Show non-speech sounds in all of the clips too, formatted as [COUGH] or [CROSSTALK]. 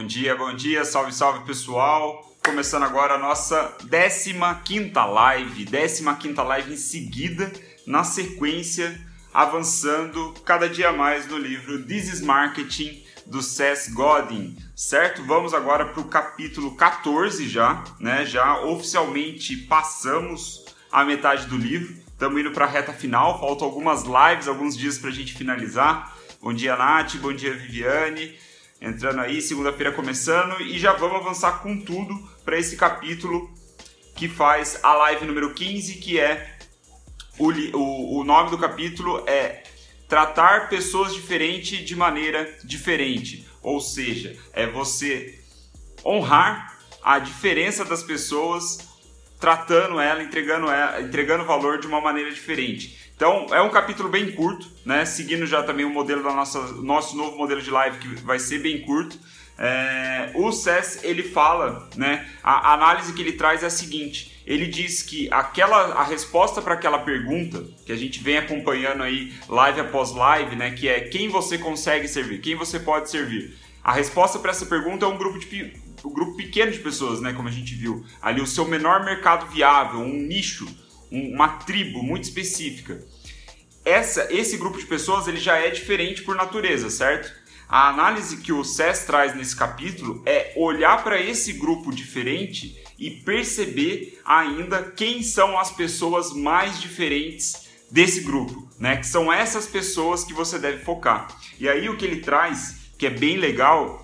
Bom dia, bom dia, salve, salve pessoal. Começando agora a nossa 15 live, 15 live em seguida, na sequência, avançando cada dia mais no livro This is Marketing do Seth Godin, certo? Vamos agora para o capítulo 14 já, né? Já oficialmente passamos a metade do livro, estamos indo para a reta final, faltam algumas lives, alguns dias para a gente finalizar. Bom dia, Nath, bom dia, Viviane entrando aí, segunda-feira começando e já vamos avançar com tudo para esse capítulo que faz a live número 15, que é o, o, o nome do capítulo é Tratar pessoas diferentes de maneira diferente, ou seja, é você honrar a diferença das pessoas, tratando ela, entregando ela, entregando valor de uma maneira diferente. Então é um capítulo bem curto, né? Seguindo já também o modelo da nossa nosso novo modelo de live que vai ser bem curto. É, o SES ele fala, né? A, análise que ele traz é a seguinte: ele diz que aquela a resposta para aquela pergunta que a gente vem acompanhando aí live após live, né? Que é quem você consegue servir, quem você pode servir. A resposta para essa pergunta é um grupo de um grupo pequeno de pessoas, né? Como a gente viu ali, o seu menor mercado viável, um nicho, uma tribo muito específica essa, esse grupo de pessoas ele já é diferente por natureza, certo? A análise que o SES traz nesse capítulo é olhar para esse grupo diferente e perceber ainda quem são as pessoas mais diferentes desse grupo, né? Que são essas pessoas que você deve focar. E aí o que ele traz, que é bem legal,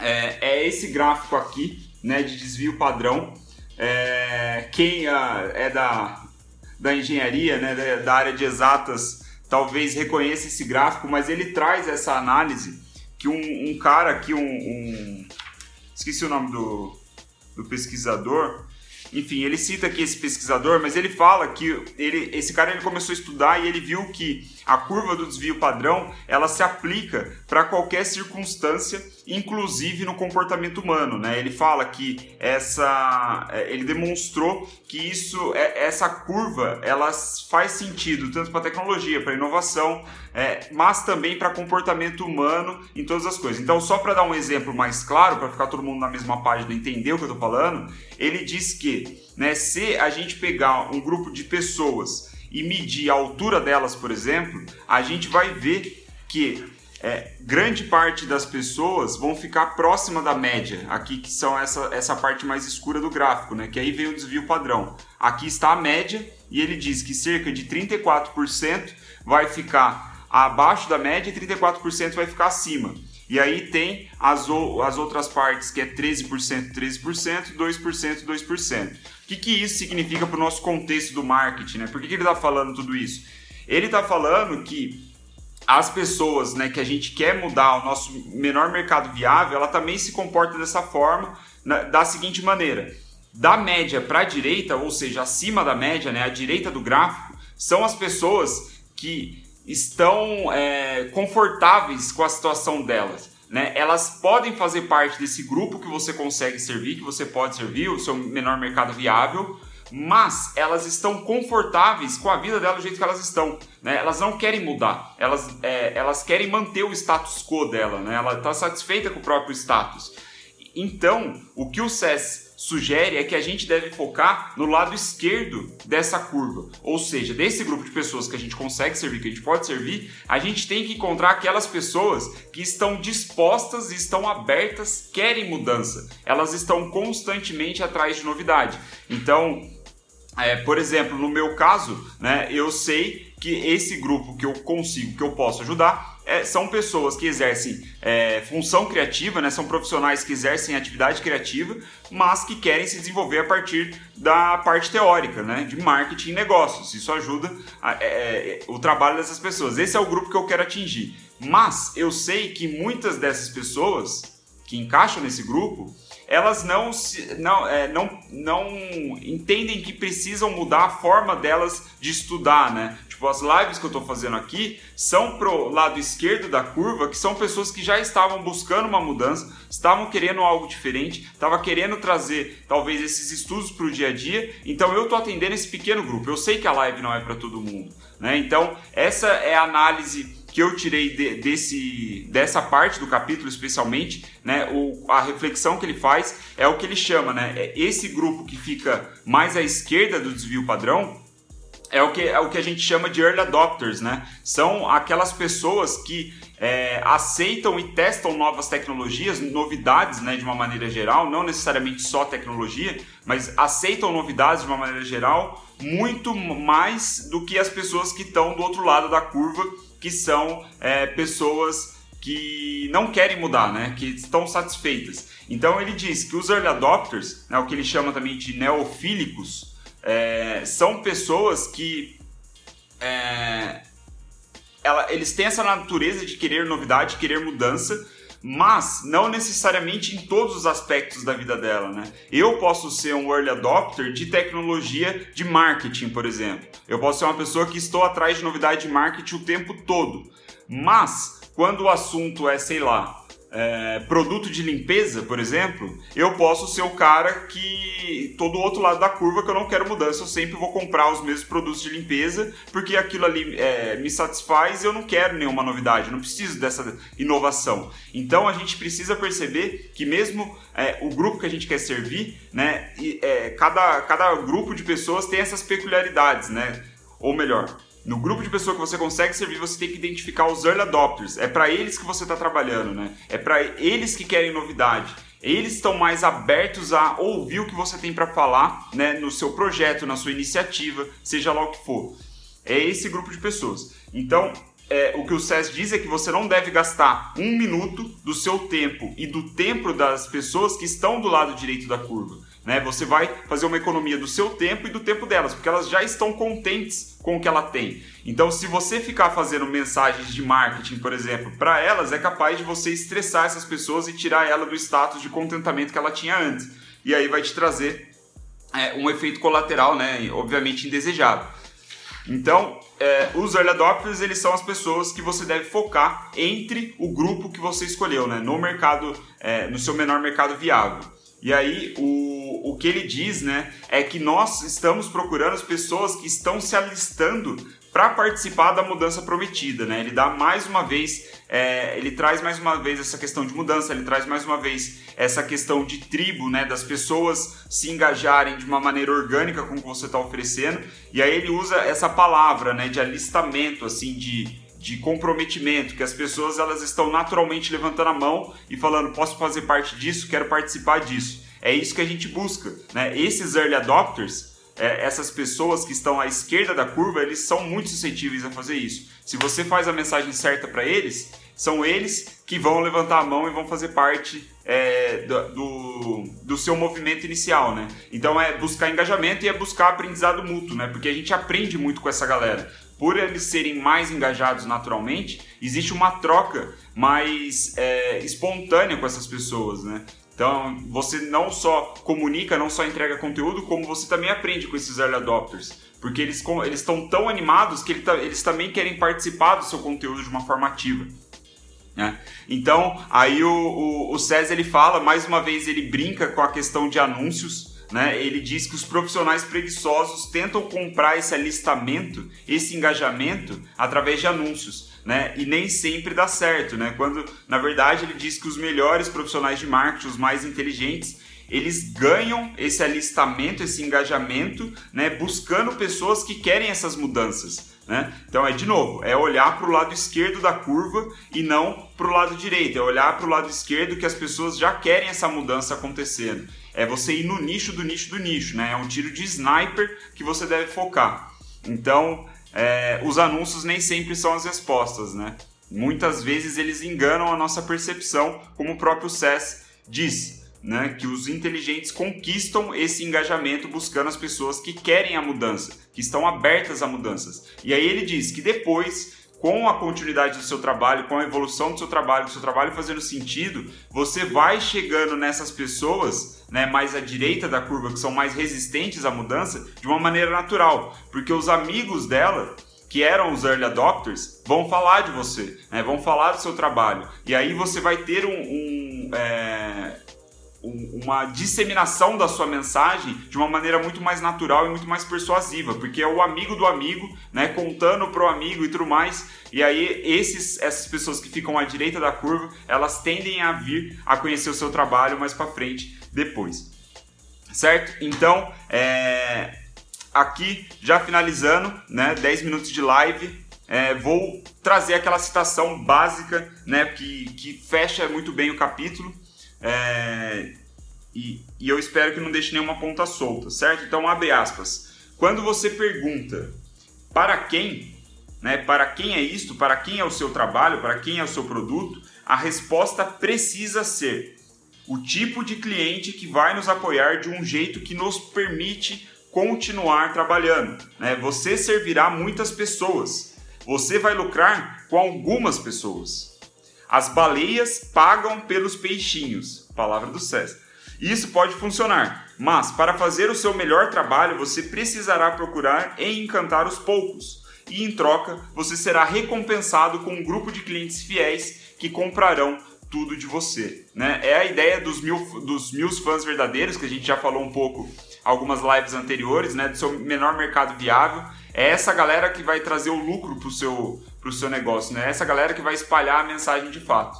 é, é esse gráfico aqui, né? De desvio padrão. É, quem uh, é da da engenharia, né, da, área de exatas, talvez reconheça esse gráfico, mas ele traz essa análise que um, um cara aqui, um, um, esqueci o nome do, do pesquisador, enfim, ele cita aqui esse pesquisador, mas ele fala que ele, esse cara ele começou a estudar e ele viu que a curva do desvio padrão ela se aplica para qualquer circunstância, inclusive no comportamento humano. Né? Ele fala que essa, é, ele demonstrou que isso, é, essa curva, ela faz sentido tanto para tecnologia, para inovação, é, mas também para comportamento humano em todas as coisas. Então, só para dar um exemplo mais claro, para ficar todo mundo na mesma página e entender o que eu estou falando, ele diz que né, se a gente pegar um grupo de pessoas e medir a altura delas, por exemplo, a gente vai ver que é, grande parte das pessoas vão ficar próxima da média, aqui que são essa, essa parte mais escura do gráfico, né? Que aí vem o desvio padrão. Aqui está a média e ele diz que cerca de 34% vai ficar abaixo da média e 34% vai ficar acima. E aí tem as, as outras partes que é 13%, 13%, 2%, 2%. O que, que isso significa para o nosso contexto do marketing? Né? Por que, que ele está falando tudo isso? Ele está falando que as pessoas né, que a gente quer mudar o nosso menor mercado viável, ela também se comporta dessa forma, na, da seguinte maneira. Da média para a direita, ou seja, acima da média, né, a direita do gráfico, são as pessoas que estão é, confortáveis com a situação delas. Né? Elas podem fazer parte desse grupo que você consegue servir, que você pode servir, o seu menor mercado viável, mas elas estão confortáveis com a vida delas do jeito que elas estão. Né? Elas não querem mudar, elas, é, elas querem manter o status quo dela, né? ela está satisfeita com o próprio status. Então, o que o SES sugere é que a gente deve focar no lado esquerdo dessa curva. Ou seja, desse grupo de pessoas que a gente consegue servir, que a gente pode servir, a gente tem que encontrar aquelas pessoas que estão dispostas, estão abertas, querem mudança. Elas estão constantemente atrás de novidade. Então, é, por exemplo, no meu caso, né, eu sei que esse grupo que eu consigo, que eu posso ajudar, é, são pessoas que exercem é, função criativa, né? são profissionais que exercem atividade criativa, mas que querem se desenvolver a partir da parte teórica, né? de marketing e negócios. Isso ajuda a, é, é, o trabalho dessas pessoas. Esse é o grupo que eu quero atingir. Mas eu sei que muitas dessas pessoas que encaixam nesse grupo, elas não, se, não, é, não, não entendem que precisam mudar a forma delas de estudar, né? Tipo, as lives que eu estou fazendo aqui são pro lado esquerdo da curva, que são pessoas que já estavam buscando uma mudança, estavam querendo algo diferente, estavam querendo trazer talvez esses estudos para o dia a dia. Então eu estou atendendo esse pequeno grupo. Eu sei que a live não é para todo mundo, né? Então essa é a análise que eu tirei de, desse, dessa parte do capítulo, especialmente, né, o, a reflexão que ele faz é o que ele chama, né, é esse grupo que fica mais à esquerda do desvio padrão, é o que, é o que a gente chama de early adopters, né? São aquelas pessoas que é, aceitam e testam novas tecnologias, novidades, né, de uma maneira geral, não necessariamente só tecnologia, mas aceitam novidades de uma maneira geral muito mais do que as pessoas que estão do outro lado da curva, que são é, pessoas que não querem mudar, né, que estão satisfeitas. Então ele diz que os early adopters, né, o que ele chama também de neofílicos, é, são pessoas que é, ela, eles têm essa natureza de querer novidade, querer mudança, mas não necessariamente em todos os aspectos da vida dela, né? Eu posso ser um early adopter de tecnologia de marketing, por exemplo. Eu posso ser uma pessoa que estou atrás de novidade de marketing o tempo todo. Mas quando o assunto é, sei lá, é, produto de limpeza, por exemplo, eu posso ser o cara que tô do outro lado da curva que eu não quero mudança, eu sempre vou comprar os mesmos produtos de limpeza porque aquilo ali é, me satisfaz e eu não quero nenhuma novidade, não preciso dessa inovação. Então a gente precisa perceber que mesmo é, o grupo que a gente quer servir, né, e, é, cada, cada grupo de pessoas tem essas peculiaridades, né? Ou melhor, no grupo de pessoas que você consegue servir, você tem que identificar os early adopters. É para eles que você está trabalhando, né? É para eles que querem novidade. Eles estão mais abertos a ouvir o que você tem para falar, né, no seu projeto, na sua iniciativa, seja lá o que for. É esse grupo de pessoas. Então, é, o que o SES diz é que você não deve gastar um minuto do seu tempo e do tempo das pessoas que estão do lado direito da curva. Né? Você vai fazer uma economia do seu tempo e do tempo delas, porque elas já estão contentes com o que ela tem. Então, se você ficar fazendo mensagens de marketing, por exemplo, para elas, é capaz de você estressar essas pessoas e tirar ela do status de contentamento que ela tinha antes. E aí vai te trazer é, um efeito colateral, né? obviamente indesejado. Então, é, os early adopters eles são as pessoas que você deve focar entre o grupo que você escolheu, né? no mercado, é, no seu menor mercado viável. E aí, o, o que ele diz, né, é que nós estamos procurando as pessoas que estão se alistando para participar da mudança prometida, né? Ele dá mais uma vez, é, ele traz mais uma vez essa questão de mudança, ele traz mais uma vez essa questão de tribo, né? Das pessoas se engajarem de uma maneira orgânica com o que você está oferecendo. E aí ele usa essa palavra, né? De alistamento, assim, de de comprometimento, que as pessoas elas estão naturalmente levantando a mão e falando, posso fazer parte disso, quero participar disso. É isso que a gente busca, né? Esses early adopters, é, essas pessoas que estão à esquerda da curva, eles são muito suscetíveis a fazer isso. Se você faz a mensagem certa para eles, são eles que vão levantar a mão e vão fazer parte é, do, do, seu movimento inicial, né? Então é buscar engajamento e é buscar aprendizado mútuo, né? Porque a gente aprende muito com essa galera por eles serem mais engajados naturalmente, existe uma troca mais é, espontânea com essas pessoas, né? Então, você não só comunica, não só entrega conteúdo, como você também aprende com esses early adopters. Porque eles estão tão animados que eles também querem participar do seu conteúdo de uma forma ativa. Né? Então, aí o, o, o César ele fala, mais uma vez ele brinca com a questão de anúncios, né, ele diz que os profissionais preguiçosos tentam comprar esse alistamento, esse engajamento através de anúncios, né, e nem sempre dá certo, né? Quando na verdade ele diz que os melhores profissionais de marketing, os mais inteligentes, eles ganham esse alistamento, esse engajamento, né, buscando pessoas que querem essas mudanças. Né? Então é de novo, é olhar para o lado esquerdo da curva e não para o lado direito, é olhar para o lado esquerdo que as pessoas já querem essa mudança acontecendo é você ir no nicho do nicho do nicho, né? É um tiro de sniper que você deve focar. Então, é, os anúncios nem sempre são as respostas, né? Muitas vezes eles enganam a nossa percepção, como o próprio SES diz, né? Que os inteligentes conquistam esse engajamento buscando as pessoas que querem a mudança, que estão abertas a mudanças. E aí ele diz que depois com a continuidade do seu trabalho, com a evolução do seu trabalho, do seu trabalho fazendo sentido, você vai chegando nessas pessoas né, mais à direita da curva, que são mais resistentes à mudança, de uma maneira natural, porque os amigos dela, que eram os early adopters, vão falar de você, né, vão falar do seu trabalho, e aí você vai ter um, um, é, uma disseminação da sua mensagem de uma maneira muito mais natural e muito mais persuasiva, porque é o amigo do amigo, né, contando pro amigo e tudo mais. E aí esses, essas pessoas que ficam à direita da curva, elas tendem a vir a conhecer o seu trabalho mais para frente depois. Certo? Então, é, aqui já finalizando, né, 10 minutos de live, é, vou trazer aquela citação básica, né, que, que fecha muito bem o capítulo. É, e, e, eu espero que não deixe nenhuma ponta solta, certo? Então, abre aspas. Quando você pergunta para quem, né, para quem é isto, para quem é o seu trabalho, para quem é o seu produto, a resposta precisa ser o tipo de cliente que vai nos apoiar de um jeito que nos permite continuar trabalhando. Né? Você servirá muitas pessoas. Você vai lucrar com algumas pessoas. As baleias pagam pelos peixinhos. Palavra do César. Isso pode funcionar, mas para fazer o seu melhor trabalho você precisará procurar e encantar os poucos. E em troca, você será recompensado com um grupo de clientes fiéis que comprarão tudo de você. Né? É a ideia dos mil, dos mil fãs verdadeiros, que a gente já falou um pouco algumas lives anteriores, né? do seu menor mercado viável. É essa galera que vai trazer o lucro para o seu, seu negócio, né? É essa galera que vai espalhar a mensagem de fato.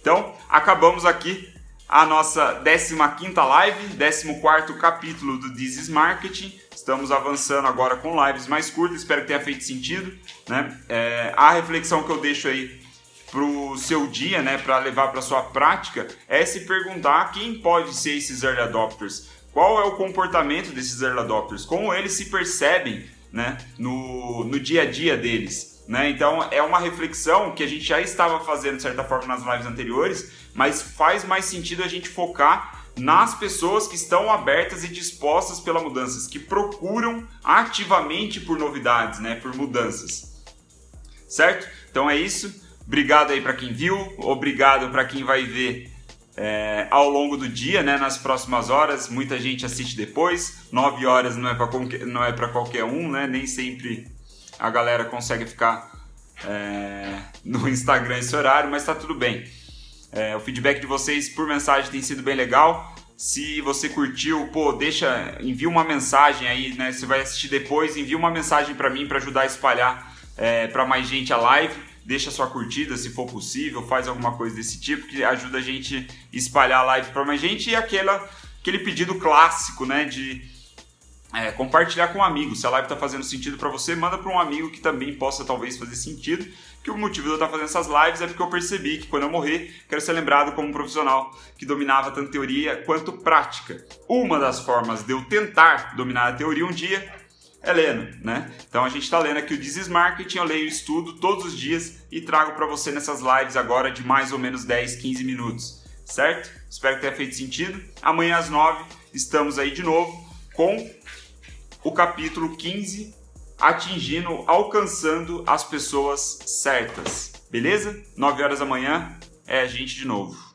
Então, acabamos aqui a nossa 15 live, 14 capítulo do This is Marketing. Estamos avançando agora com lives mais curtas, espero que tenha feito sentido. Né? É, a reflexão que eu deixo aí para o seu dia, né, para levar para sua prática, é se perguntar quem pode ser esses early adopters, qual é o comportamento desses early adopters, como eles se percebem né, no, no dia a dia deles. Né? Então é uma reflexão que a gente já estava fazendo de certa forma nas lives anteriores, mas faz mais sentido a gente focar nas pessoas que estão abertas e dispostas pela mudanças, que procuram ativamente por novidades, né, por mudanças. Certo? Então é isso. Obrigado aí para quem viu, obrigado para quem vai ver é, ao longo do dia, né, nas próximas horas. Muita gente assiste depois. 9 horas não é para não é para qualquer um, né? Nem sempre a galera consegue ficar é, no [LAUGHS] Instagram esse horário, mas tá tudo bem. É, o feedback de vocês por mensagem tem sido bem legal. Se você curtiu, pô, deixa, envia uma mensagem aí, né? Você vai assistir depois, envia uma mensagem para mim para ajudar a espalhar é, para mais gente a live deixa sua curtida se for possível, faz alguma coisa desse tipo que ajuda a gente espalhar a live para mais gente e aquela, aquele pedido clássico, né, de é, compartilhar com um amigo. Se a live está fazendo sentido para você, manda para um amigo que também possa talvez fazer sentido. Que o motivo de eu estar fazendo essas lives é porque eu percebi que quando eu morrer, quero ser lembrado como um profissional que dominava tanto teoria quanto prática. Uma das formas de eu tentar dominar a teoria um dia é lendo, né? Então a gente está lendo aqui o is Marketing, eu leio estudo todos os dias e trago para você nessas lives agora de mais ou menos 10, 15 minutos, certo? Espero que tenha feito sentido. Amanhã às 9 estamos aí de novo com o capítulo 15, atingindo, alcançando as pessoas certas. Beleza? 9 horas da manhã é a gente de novo.